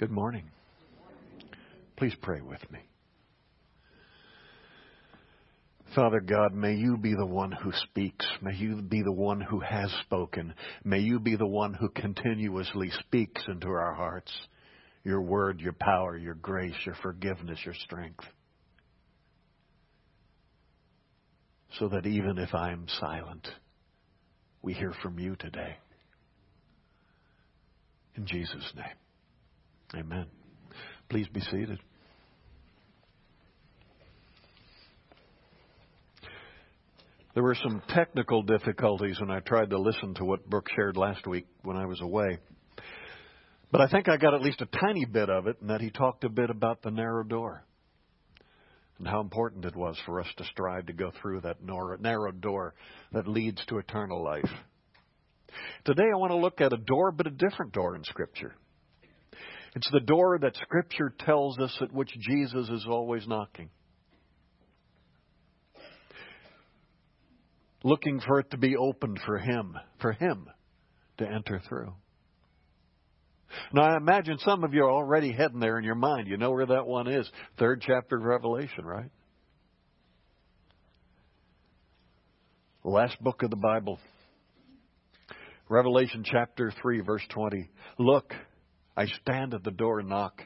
Good morning. Please pray with me. Father God, may you be the one who speaks. May you be the one who has spoken. May you be the one who continuously speaks into our hearts your word, your power, your grace, your forgiveness, your strength. So that even if I am silent, we hear from you today. In Jesus' name. Amen. Please be seated. There were some technical difficulties when I tried to listen to what Brooke shared last week when I was away. But I think I got at least a tiny bit of it, and that he talked a bit about the narrow door and how important it was for us to strive to go through that narrow door that leads to eternal life. Today I want to look at a door, but a different door in Scripture. It's the door that Scripture tells us at which Jesus is always knocking. Looking for it to be opened for Him, for Him to enter through. Now, I imagine some of you are already heading there in your mind. You know where that one is. Third chapter of Revelation, right? Last book of the Bible. Revelation chapter 3, verse 20. Look, I stand at the door and knock.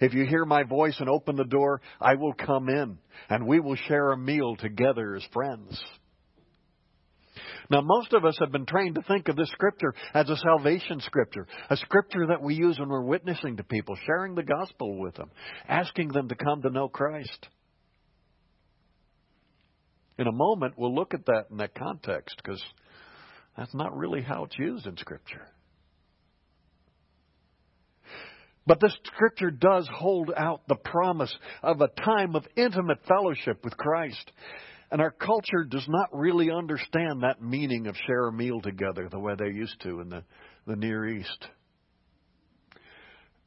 If you hear my voice and open the door, I will come in, and we will share a meal together as friends. Now, most of us have been trained to think of this scripture as a salvation scripture, a scripture that we use when we're witnessing to people, sharing the gospel with them, asking them to come to know Christ. In a moment, we'll look at that in that context because that's not really how it's used in Scripture. But this Scripture does hold out the promise of a time of intimate fellowship with Christ. And our culture does not really understand that meaning of share a meal together the way they used to in the, the Near East.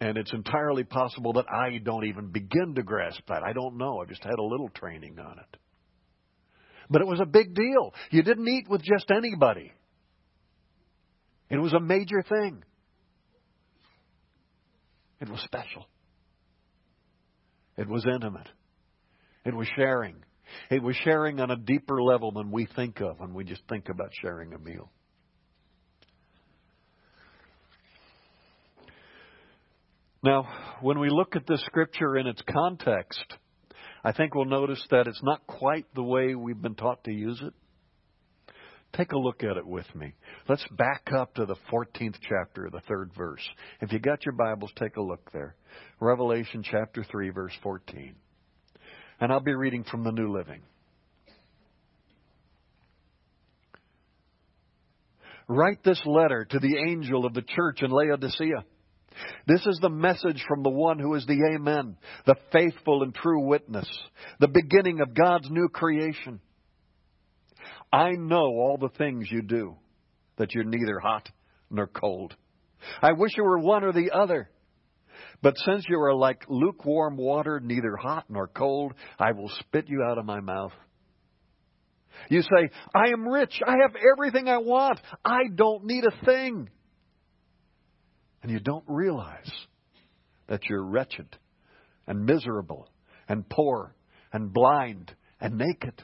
And it's entirely possible that I don't even begin to grasp that. I don't know. I just had a little training on it. But it was a big deal. You didn't eat with just anybody. It was a major thing. It was special. It was intimate. It was sharing. It was sharing on a deeper level than we think of when we just think about sharing a meal. Now, when we look at this scripture in its context, I think we'll notice that it's not quite the way we've been taught to use it. Take a look at it with me. Let's back up to the 14th chapter, the third verse. If you got your Bibles, take a look there. Revelation chapter 3, verse 14. And I'll be reading from the New Living. Write this letter to the angel of the church in Laodicea. This is the message from the one who is the Amen, the faithful and true witness, the beginning of God's new creation. I know all the things you do, that you're neither hot nor cold. I wish you were one or the other. But since you are like lukewarm water, neither hot nor cold, I will spit you out of my mouth. You say, I am rich. I have everything I want. I don't need a thing. And you don't realize that you're wretched and miserable and poor and blind and naked.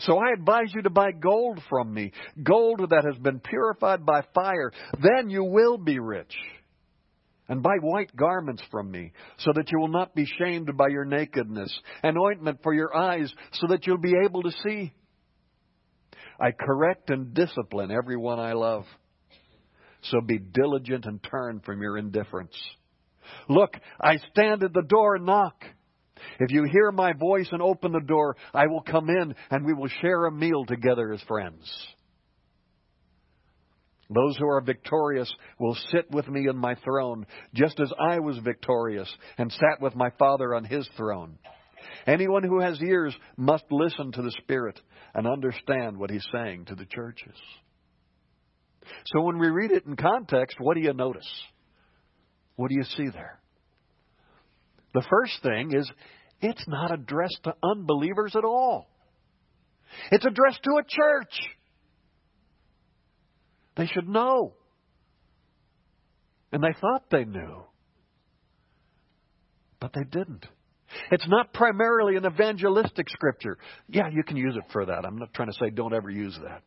So I advise you to buy gold from me, gold that has been purified by fire. Then you will be rich and buy white garments from me, so that you will not be shamed by your nakedness, and ointment for your eyes, so that you'll be able to see. I correct and discipline everyone I love. So be diligent and turn from your indifference. Look, I stand at the door and knock. If you hear my voice and open the door, I will come in and we will share a meal together as friends. Those who are victorious will sit with me in my throne, just as I was victorious and sat with my Father on his throne. Anyone who has ears must listen to the Spirit and understand what he's saying to the churches. So when we read it in context, what do you notice? What do you see there? The first thing is it's not addressed to unbelievers at all. It's addressed to a church. They should know. And they thought they knew. But they didn't. It's not primarily an evangelistic scripture. Yeah, you can use it for that. I'm not trying to say don't ever use that.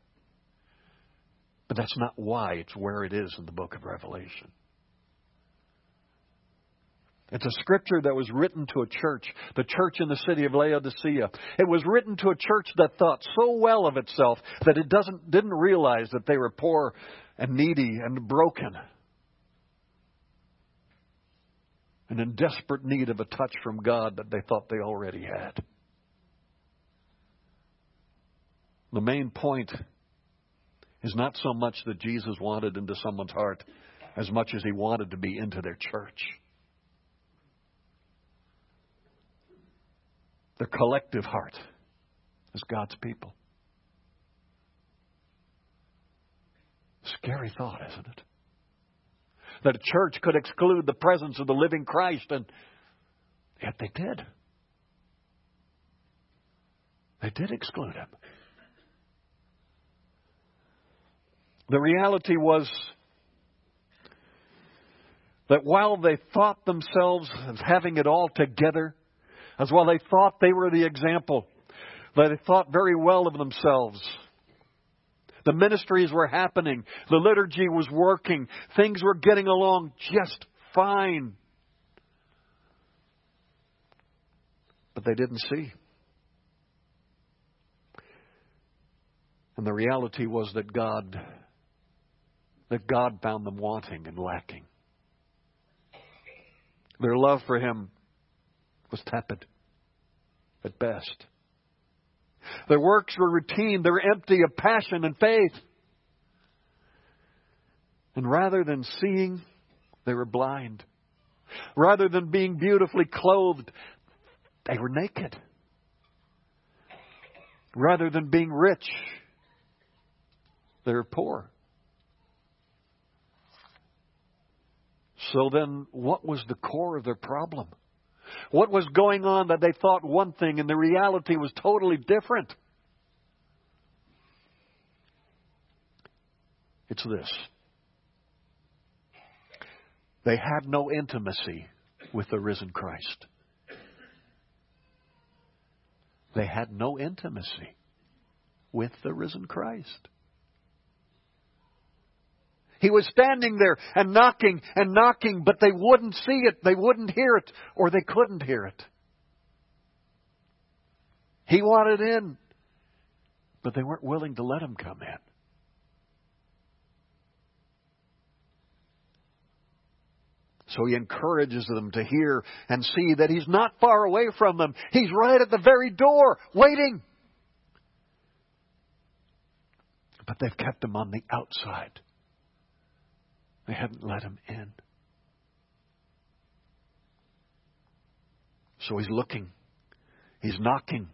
But that's not why it's where it is in the book of Revelation. It's a scripture that was written to a church, the church in the city of Laodicea. It was written to a church that thought so well of itself that it doesn't, didn't realize that they were poor and needy and broken and in desperate need of a touch from God that they thought they already had. The main point is not so much that Jesus wanted into someone's heart as much as he wanted to be into their church. The collective heart is God's people. Scary thought, isn't it? That a church could exclude the presence of the living Christ, and yet they did. They did exclude him. The reality was that while they thought themselves as having it all together, as while they thought they were the example, they thought very well of themselves, the ministries were happening, the liturgy was working, things were getting along just fine. But they didn't see. And the reality was that God that God found them wanting and lacking. Their love for Him was tepid at best. Their works were routine, they were empty of passion and faith. And rather than seeing, they were blind. Rather than being beautifully clothed, they were naked. Rather than being rich, they were poor. So then, what was the core of their problem? What was going on that they thought one thing and the reality was totally different? It's this. They had no intimacy with the risen Christ. They had no intimacy with the risen Christ. He was standing there and knocking and knocking, but they wouldn't see it, they wouldn't hear it, or they couldn't hear it. He wanted in, but they weren't willing to let him come in. So he encourages them to hear and see that he's not far away from them. He's right at the very door, waiting. But they've kept him on the outside. They hadn't let him in. So he's looking. He's knocking.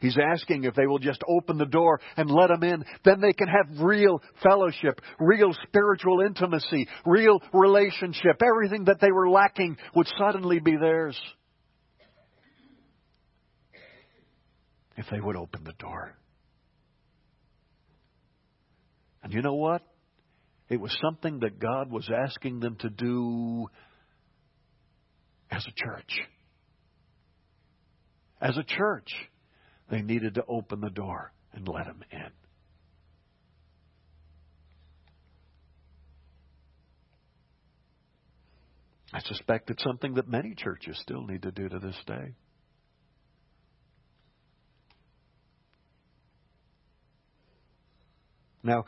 He's asking if they will just open the door and let him in. Then they can have real fellowship, real spiritual intimacy, real relationship. Everything that they were lacking would suddenly be theirs. If they would open the door. And you know what? It was something that God was asking them to do as a church. As a church, they needed to open the door and let him in. I suspect it's something that many churches still need to do to this day. Now,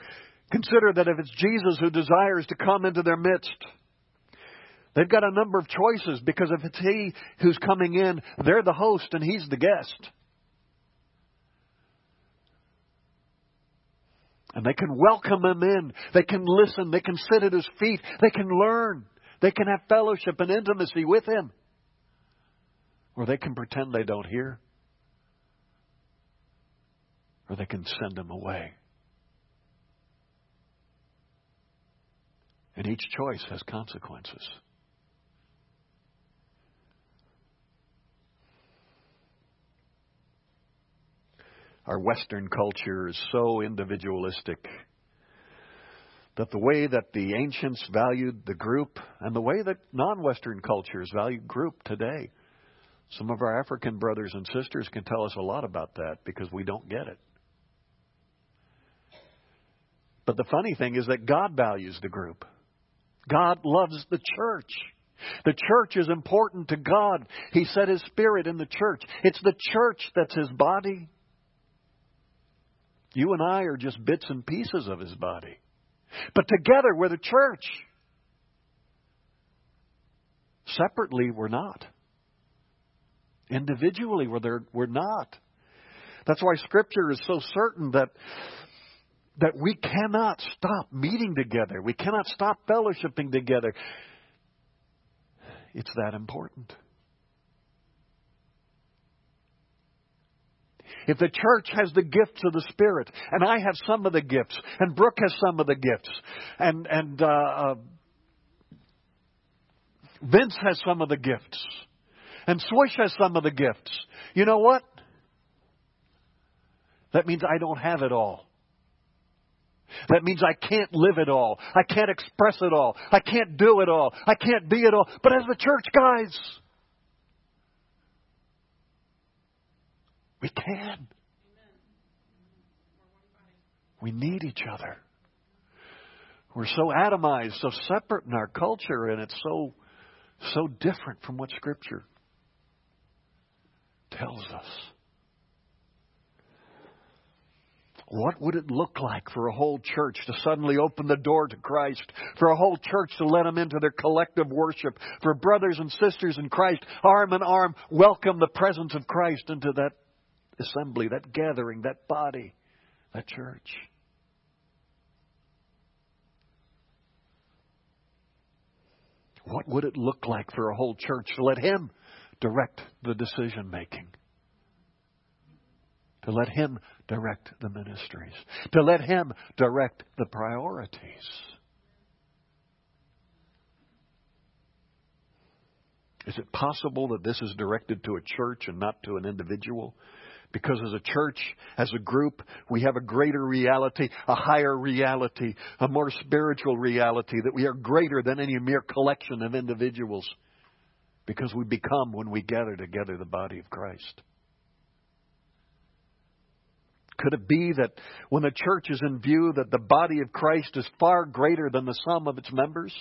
Consider that if it's Jesus who desires to come into their midst, they've got a number of choices because if it's He who's coming in, they're the host and He's the guest. And they can welcome Him in. They can listen. They can sit at His feet. They can learn. They can have fellowship and intimacy with Him. Or they can pretend they don't hear. Or they can send Him away. And each choice has consequences. Our Western culture is so individualistic that the way that the ancients valued the group and the way that non Western cultures value group today Some of our African brothers and sisters can tell us a lot about that because we don't get it. But the funny thing is that God values the group. God loves the church. The church is important to God. He set His Spirit in the church. It's the church that's His body. You and I are just bits and pieces of His body. But together we're the church. Separately, we're not. Individually, we're, there, we're not. That's why Scripture is so certain that that we cannot stop meeting together. We cannot stop fellowshipping together. It's that important. If the church has the gifts of the Spirit, and I have some of the gifts, and Brooke has some of the gifts, and and uh, uh, Vince has some of the gifts, and Swish has some of the gifts, you know what? That means I don't have it all. That means I can't live it all. I can't express it all. I can't do it all. I can't be it all. But as the church guys, we can. We need each other. We're so atomized, so separate in our culture, and it's so so different from what Scripture tells us. What would it look like for a whole church to suddenly open the door to Christ? For a whole church to let them into their collective worship? For brothers and sisters in Christ, arm in arm, welcome the presence of Christ into that assembly, that gathering, that body, that church? What would it look like for a whole church to let Him direct the decision making? To let Him direct the ministries, to let Him direct the priorities. Is it possible that this is directed to a church and not to an individual? Because as a church, as a group, we have a greater reality, a higher reality, a more spiritual reality, that we are greater than any mere collection of individuals. Because we become, when we gather together, the body of Christ. Could it be that when the church is in view, that the body of Christ is far greater than the sum of its members?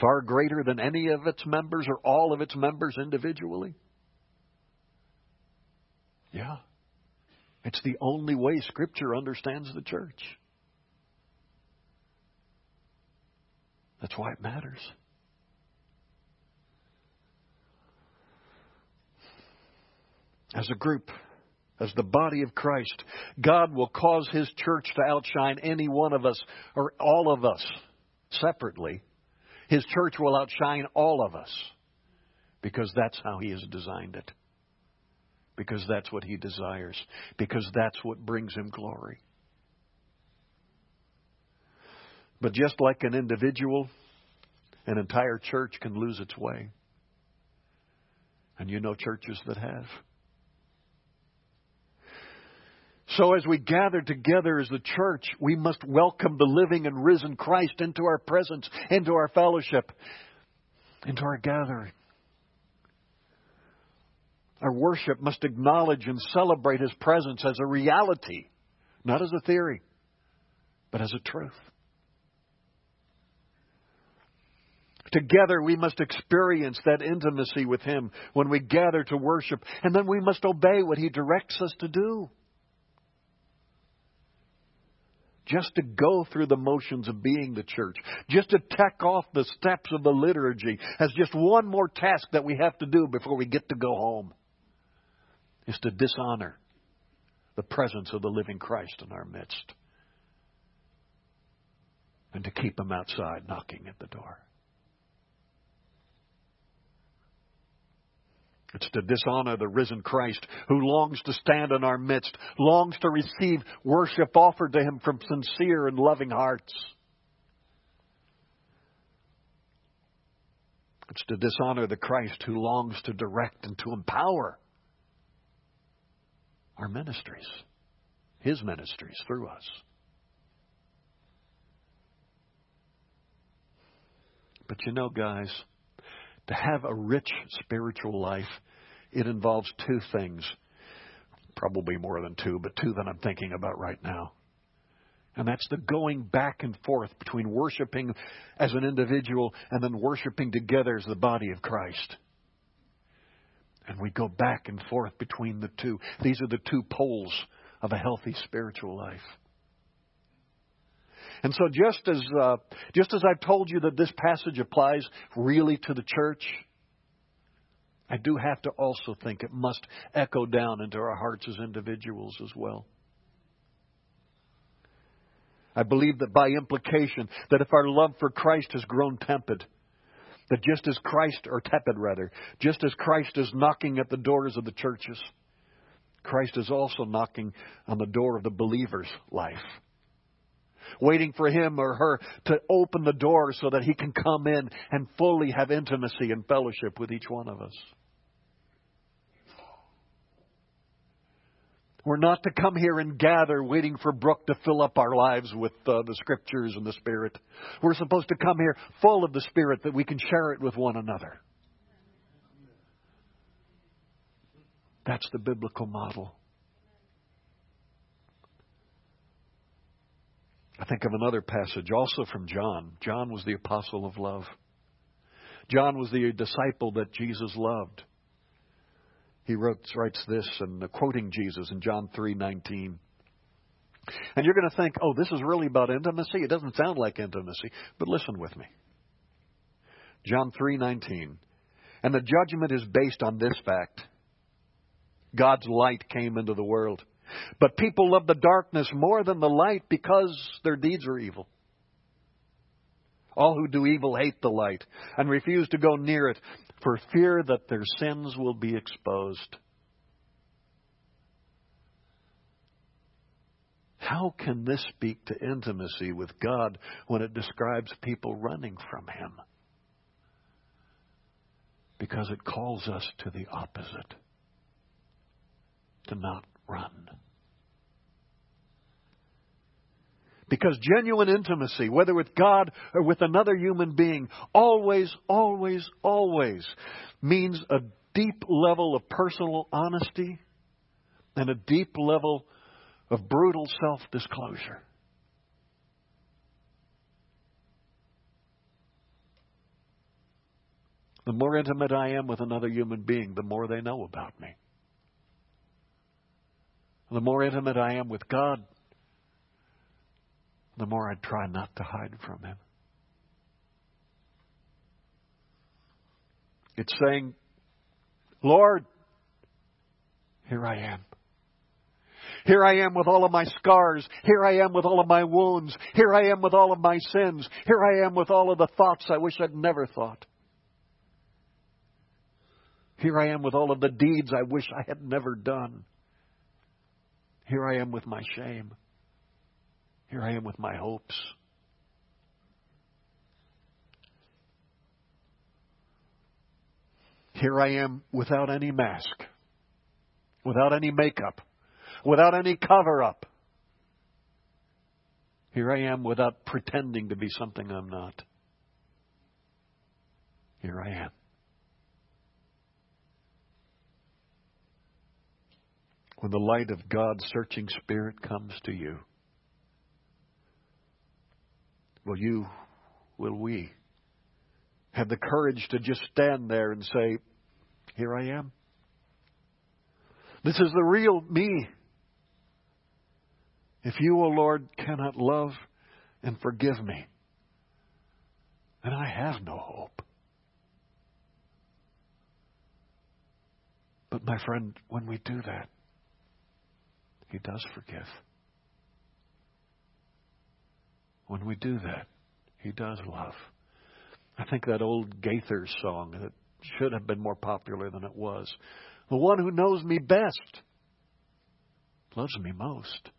Far greater than any of its members or all of its members individually? Yeah. It's the only way Scripture understands the church. That's why it matters. As a group, as the body of Christ, God will cause His church to outshine any one of us or all of us separately. His church will outshine all of us because that's how He has designed it. Because that's what He desires. Because that's what brings Him glory. But just like an individual, an entire church can lose its way. And you know churches that have. So as we gather together as the church, we must welcome the living and risen Christ into our presence, into our fellowship, into our gathering. Our worship must acknowledge and celebrate His presence as a reality, not as a theory, but as a truth. Together, we must experience that intimacy with Him when we gather to worship, and then we must obey what He directs us to do just to go through the motions of being the church, just to tack off the steps of the liturgy as just one more task that we have to do before we get to go home, is to dishonor the presence of the living Christ in our midst and to keep him outside knocking at the door. It's to dishonor the risen Christ who longs to stand in our midst, longs to receive worship offered to him from sincere and loving hearts. It's to dishonor the Christ who longs to direct and to empower our ministries, his ministries through us. But you know, guys, to have a rich spiritual life, it involves two things. Probably more than two, but two that I'm thinking about right now. And that's the going back and forth between worshiping as an individual and then worshiping together as the body of Christ. And we go back and forth between the two. These are the two poles of a healthy spiritual life. And so, just as uh, just as I've told you that this passage applies really to the church, I do have to also think it must echo down into our hearts as individuals as well. I believe that by implication, that if our love for Christ has grown tepid, that just as Christ, or tepid rather, just as Christ is knocking at the doors of the churches, Christ is also knocking on the door of the believer's life. Waiting for him or her to open the door so that he can come in and fully have intimacy and fellowship with each one of us. We're not to come here and gather waiting for Brooke to fill up our lives with uh, the scriptures and the Spirit. We're supposed to come here full of the Spirit that we can share it with one another. That's the biblical model. I think of another passage also from John. John was the apostle of love. John was the disciple that Jesus loved he wrote, writes this and quoting Jesus in John 3:19. And you're going to think, "Oh, this is really about intimacy." It doesn't sound like intimacy, but listen with me. John 3:19. And the judgment is based on this fact. God's light came into the world, but people love the darkness more than the light because their deeds are evil. All who do evil hate the light and refuse to go near it for fear that their sins will be exposed. How can this speak to intimacy with God when it describes people running from Him? Because it calls us to the opposite to not run. Because genuine intimacy, whether with God or with another human being, always, always, always means a deep level of personal honesty and a deep level of brutal self disclosure. The more intimate I am with another human being, the more they know about me. The more intimate I am with God, the more I try not to hide from Him. It's saying, Lord, here I am. Here I am with all of my scars. Here I am with all of my wounds. Here I am with all of my sins. Here I am with all of the thoughts I wish I'd never thought. Here I am with all of the deeds I wish I had never done. Here I am with my shame. Here I am with my hopes. Here I am without any mask, without any makeup, without any cover up. Here I am without pretending to be something I'm not. Here I am. When the light of God's searching spirit comes to you, Will you, will we have the courage to just stand there and say, Here I am? This is the real me. If you, O Lord, cannot love and forgive me, then I have no hope. But, my friend, when we do that, He does forgive. When we do that, He does love. I think that old Gaither song that should have been more popular than it was. The one who knows me best loves me most.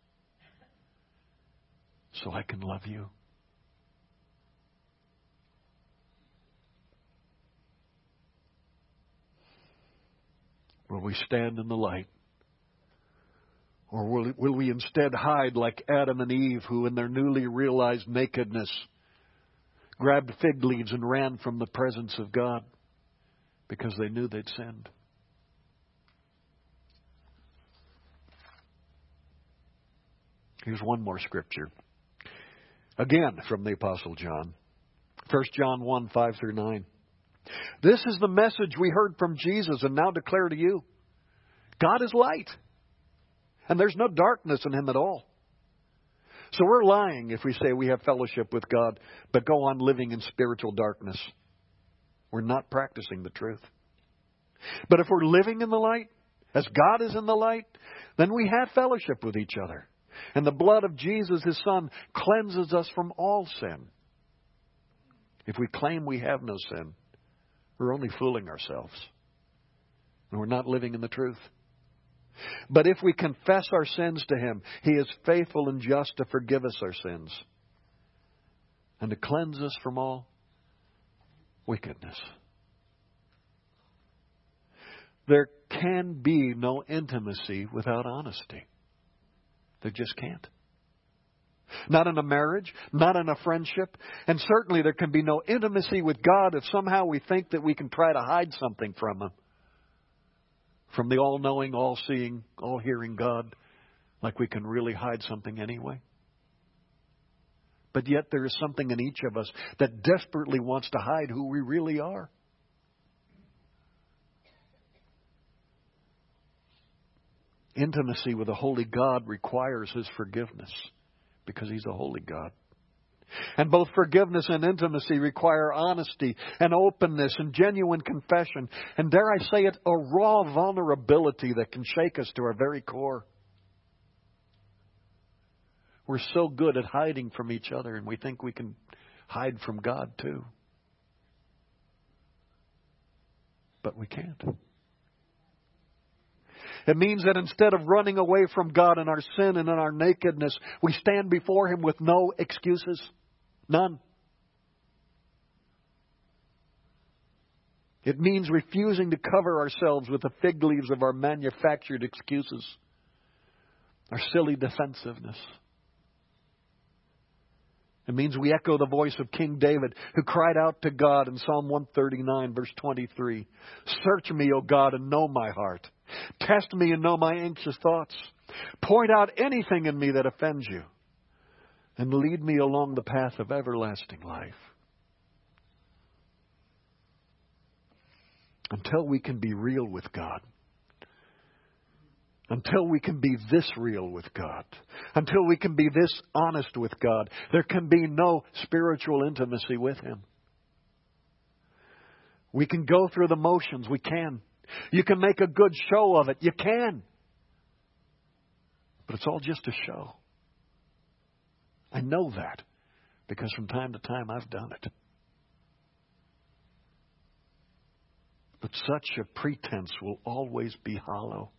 So I can love you. Will we stand in the light or will, will we instead hide like Adam and Eve, who in their newly realized nakedness grabbed fig leaves and ran from the presence of God because they knew they'd sinned. Here's one more scripture. Again from the Apostle John. 1 John 1 5 through 9. This is the message we heard from Jesus and now declare to you God is light, and there's no darkness in him at all. So we're lying if we say we have fellowship with God, but go on living in spiritual darkness. We're not practicing the truth. But if we're living in the light, as God is in the light, then we have fellowship with each other. And the blood of Jesus, his Son, cleanses us from all sin. If we claim we have no sin, we're only fooling ourselves. And we're not living in the truth. But if we confess our sins to him, he is faithful and just to forgive us our sins and to cleanse us from all wickedness. There can be no intimacy without honesty. There just can't. Not in a marriage, not in a friendship, and certainly there can be no intimacy with God if somehow we think that we can try to hide something from Him. From the all knowing, all seeing, all hearing God, like we can really hide something anyway. But yet there is something in each of us that desperately wants to hide who we really are. Intimacy with a holy God requires His forgiveness because He's a holy God. And both forgiveness and intimacy require honesty and openness and genuine confession. And dare I say it, a raw vulnerability that can shake us to our very core. We're so good at hiding from each other, and we think we can hide from God too. But we can't. It means that instead of running away from God in our sin and in our nakedness, we stand before Him with no excuses. None. It means refusing to cover ourselves with the fig leaves of our manufactured excuses, our silly defensiveness. It means we echo the voice of King David, who cried out to God in Psalm 139, verse 23 Search me, O God, and know my heart. Test me and know my anxious thoughts. Point out anything in me that offends you, and lead me along the path of everlasting life. Until we can be real with God until we can be this real with God, until we can be this honest with God, there can be no spiritual intimacy with Him. We can go through the motions. We can. You can make a good show of it. You can. But it's all just a show. I know that because from time to time I've done it. But such a pretense will always be hollow.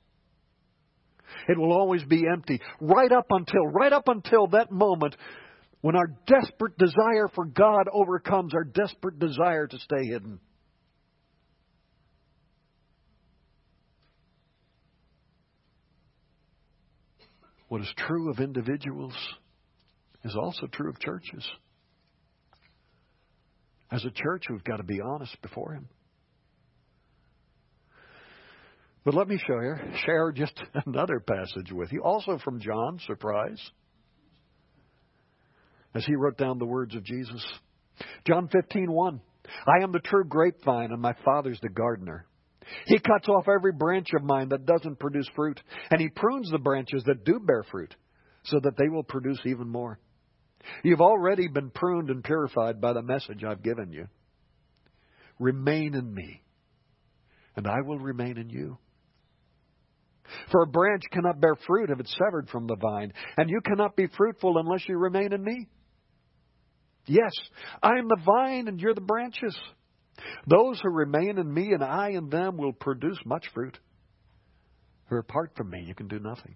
It will always be empty. Right up until, right up until that moment when our desperate desire for God overcomes our desperate desire to stay hidden. What is true of individuals is also true of churches. As a church, we've got to be honest before Him. But let me show you, share just another passage with you, also from John, surprise, as he wrote down the words of Jesus. John 15:1. I am the true grapevine, and my Father's the gardener. He cuts off every branch of mine that doesn't produce fruit, and he prunes the branches that do bear fruit, so that they will produce even more. You've already been pruned and purified by the message I've given you. Remain in me, and I will remain in you. For a branch cannot bear fruit if it's severed from the vine, and you cannot be fruitful unless you remain in me. Yes, I am the vine and you're the branches. Those who remain in me and I in them will produce much fruit. For apart from me, you can do nothing.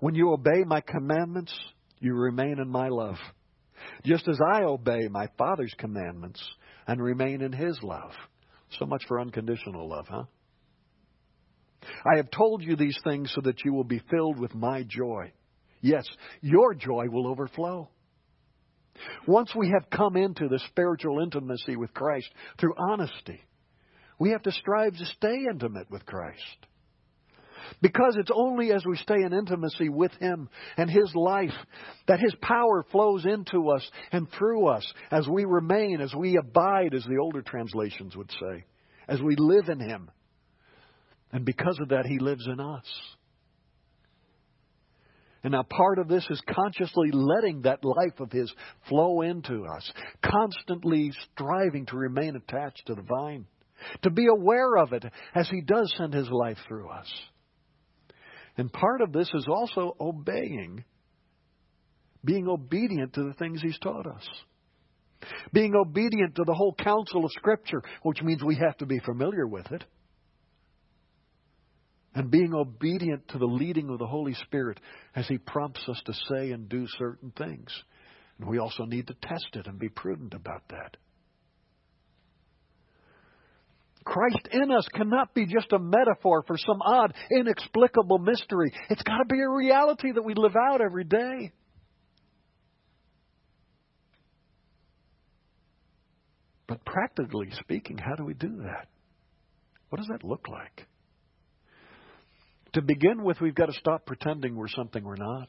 When you obey my commandments, you remain in my love, just as I obey my Father's commandments and remain in his love. So much for unconditional love, huh? I have told you these things so that you will be filled with my joy. Yes, your joy will overflow. Once we have come into the spiritual intimacy with Christ through honesty, we have to strive to stay intimate with Christ. Because it's only as we stay in intimacy with Him and His life that His power flows into us and through us as we remain, as we abide, as the older translations would say, as we live in Him. And because of that, He lives in us. And now part of this is consciously letting that life of His flow into us, constantly striving to remain attached to the vine, to be aware of it as He does send His life through us. And part of this is also obeying, being obedient to the things He's taught us. Being obedient to the whole counsel of Scripture, which means we have to be familiar with it. And being obedient to the leading of the Holy Spirit as He prompts us to say and do certain things. And we also need to test it and be prudent about that. Christ in us cannot be just a metaphor for some odd, inexplicable mystery. It's got to be a reality that we live out every day. But practically speaking, how do we do that? What does that look like? To begin with, we've got to stop pretending we're something we're not.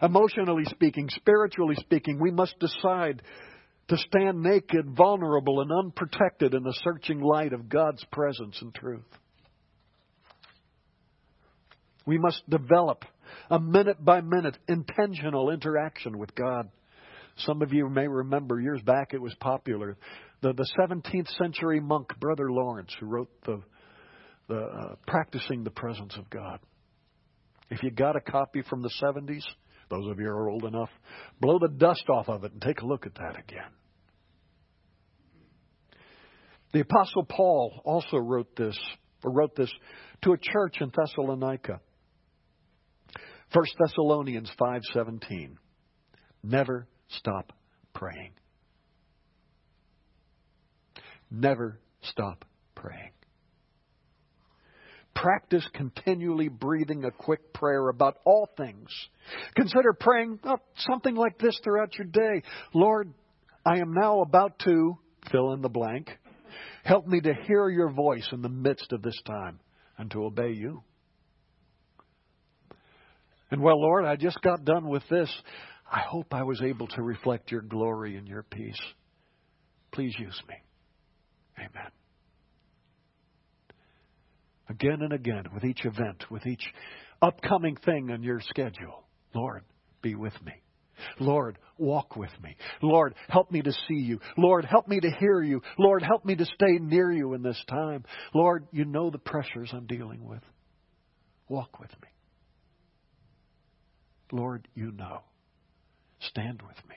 Emotionally speaking, spiritually speaking, we must decide to stand naked, vulnerable, and unprotected in the searching light of God's presence and truth. We must develop a minute by minute intentional interaction with God. Some of you may remember years back it was popular. The, the 17th century monk, Brother Lawrence, who wrote the, the uh, Practicing the Presence of God. If you got a copy from the 70s, those of you who are old enough, blow the dust off of it and take a look at that again. The Apostle Paul also wrote this, or wrote this to a church in Thessalonica. 1 Thessalonians 5:17. Never stop praying. Never stop praying. Practice continually breathing a quick prayer about all things. Consider praying oh, something like this throughout your day. Lord, I am now about to fill in the blank. Help me to hear your voice in the midst of this time and to obey you. And well, Lord, I just got done with this. I hope I was able to reflect your glory and your peace. Please use me. Amen again and again with each event, with each upcoming thing on your schedule. Lord, be with me. Lord, walk with me. Lord, help me to see you. Lord, help me to hear you. Lord, help me to stay near you in this time. Lord, you know the pressures I'm dealing with. Walk with me. Lord, you know. Stand with me.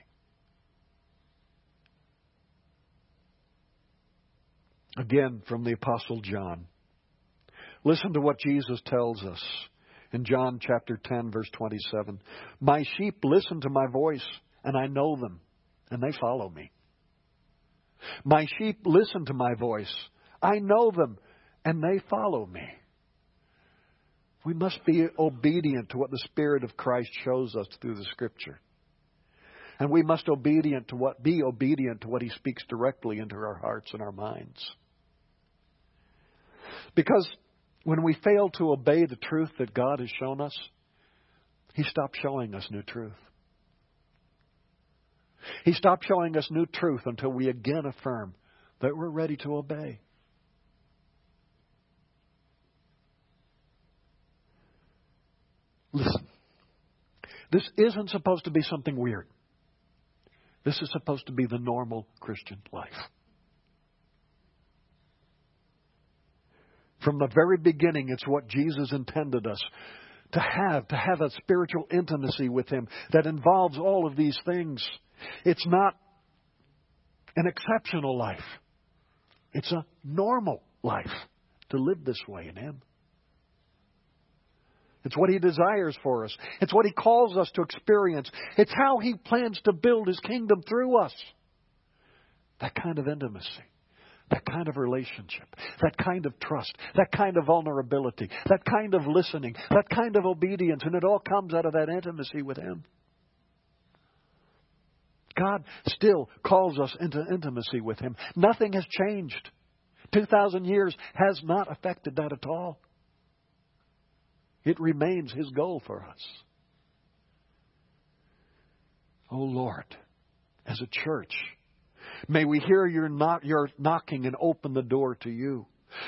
Again, from the Apostle John. Listen to what Jesus tells us in John chapter 10, verse 27. My sheep listen to my voice, and I know them, and they follow me. My sheep listen to my voice. I know them, and they follow me. We must be obedient to what the Spirit of Christ shows us through the Scripture. And we must obedient to what, be obedient to what He speaks directly into our hearts and our minds. Because when we fail to obey the truth that God has shown us, He stopped showing us new truth. He stopped showing us new truth until we again affirm that we're ready to obey. Listen, this isn't supposed to be something weird. This is supposed to be the normal Christian life. From the very beginning, it's what Jesus intended us to have, to have a spiritual intimacy with Him that involves all of these things. It's not an exceptional life. It's a normal life to live this way in Him. It's what He desires for us. It's what He calls us to experience. It's how He plans to build His kingdom through us. That kind of intimacy. That kind of relationship, that kind of trust, that kind of vulnerability, that kind of listening, that kind of obedience, and it all comes out of that intimacy with Him. God still calls us into intimacy with Him. Nothing has changed. 2,000 years has not affected that at all. It remains His goal for us. Oh Lord, as a church, may we hear your, knock, your knocking and open the door to you.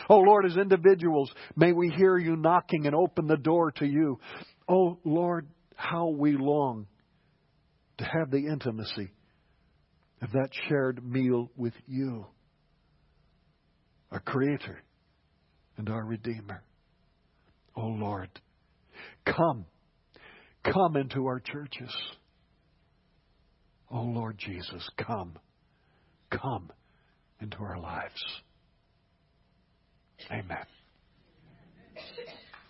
Oh Lord, as individuals, may we hear you knocking and open the door to you. Oh Lord, how we long to have the intimacy of that shared meal with you, our Creator and our Redeemer. Oh Lord, come, come into our churches. Oh Lord Jesus, come, come into our lives. Amen.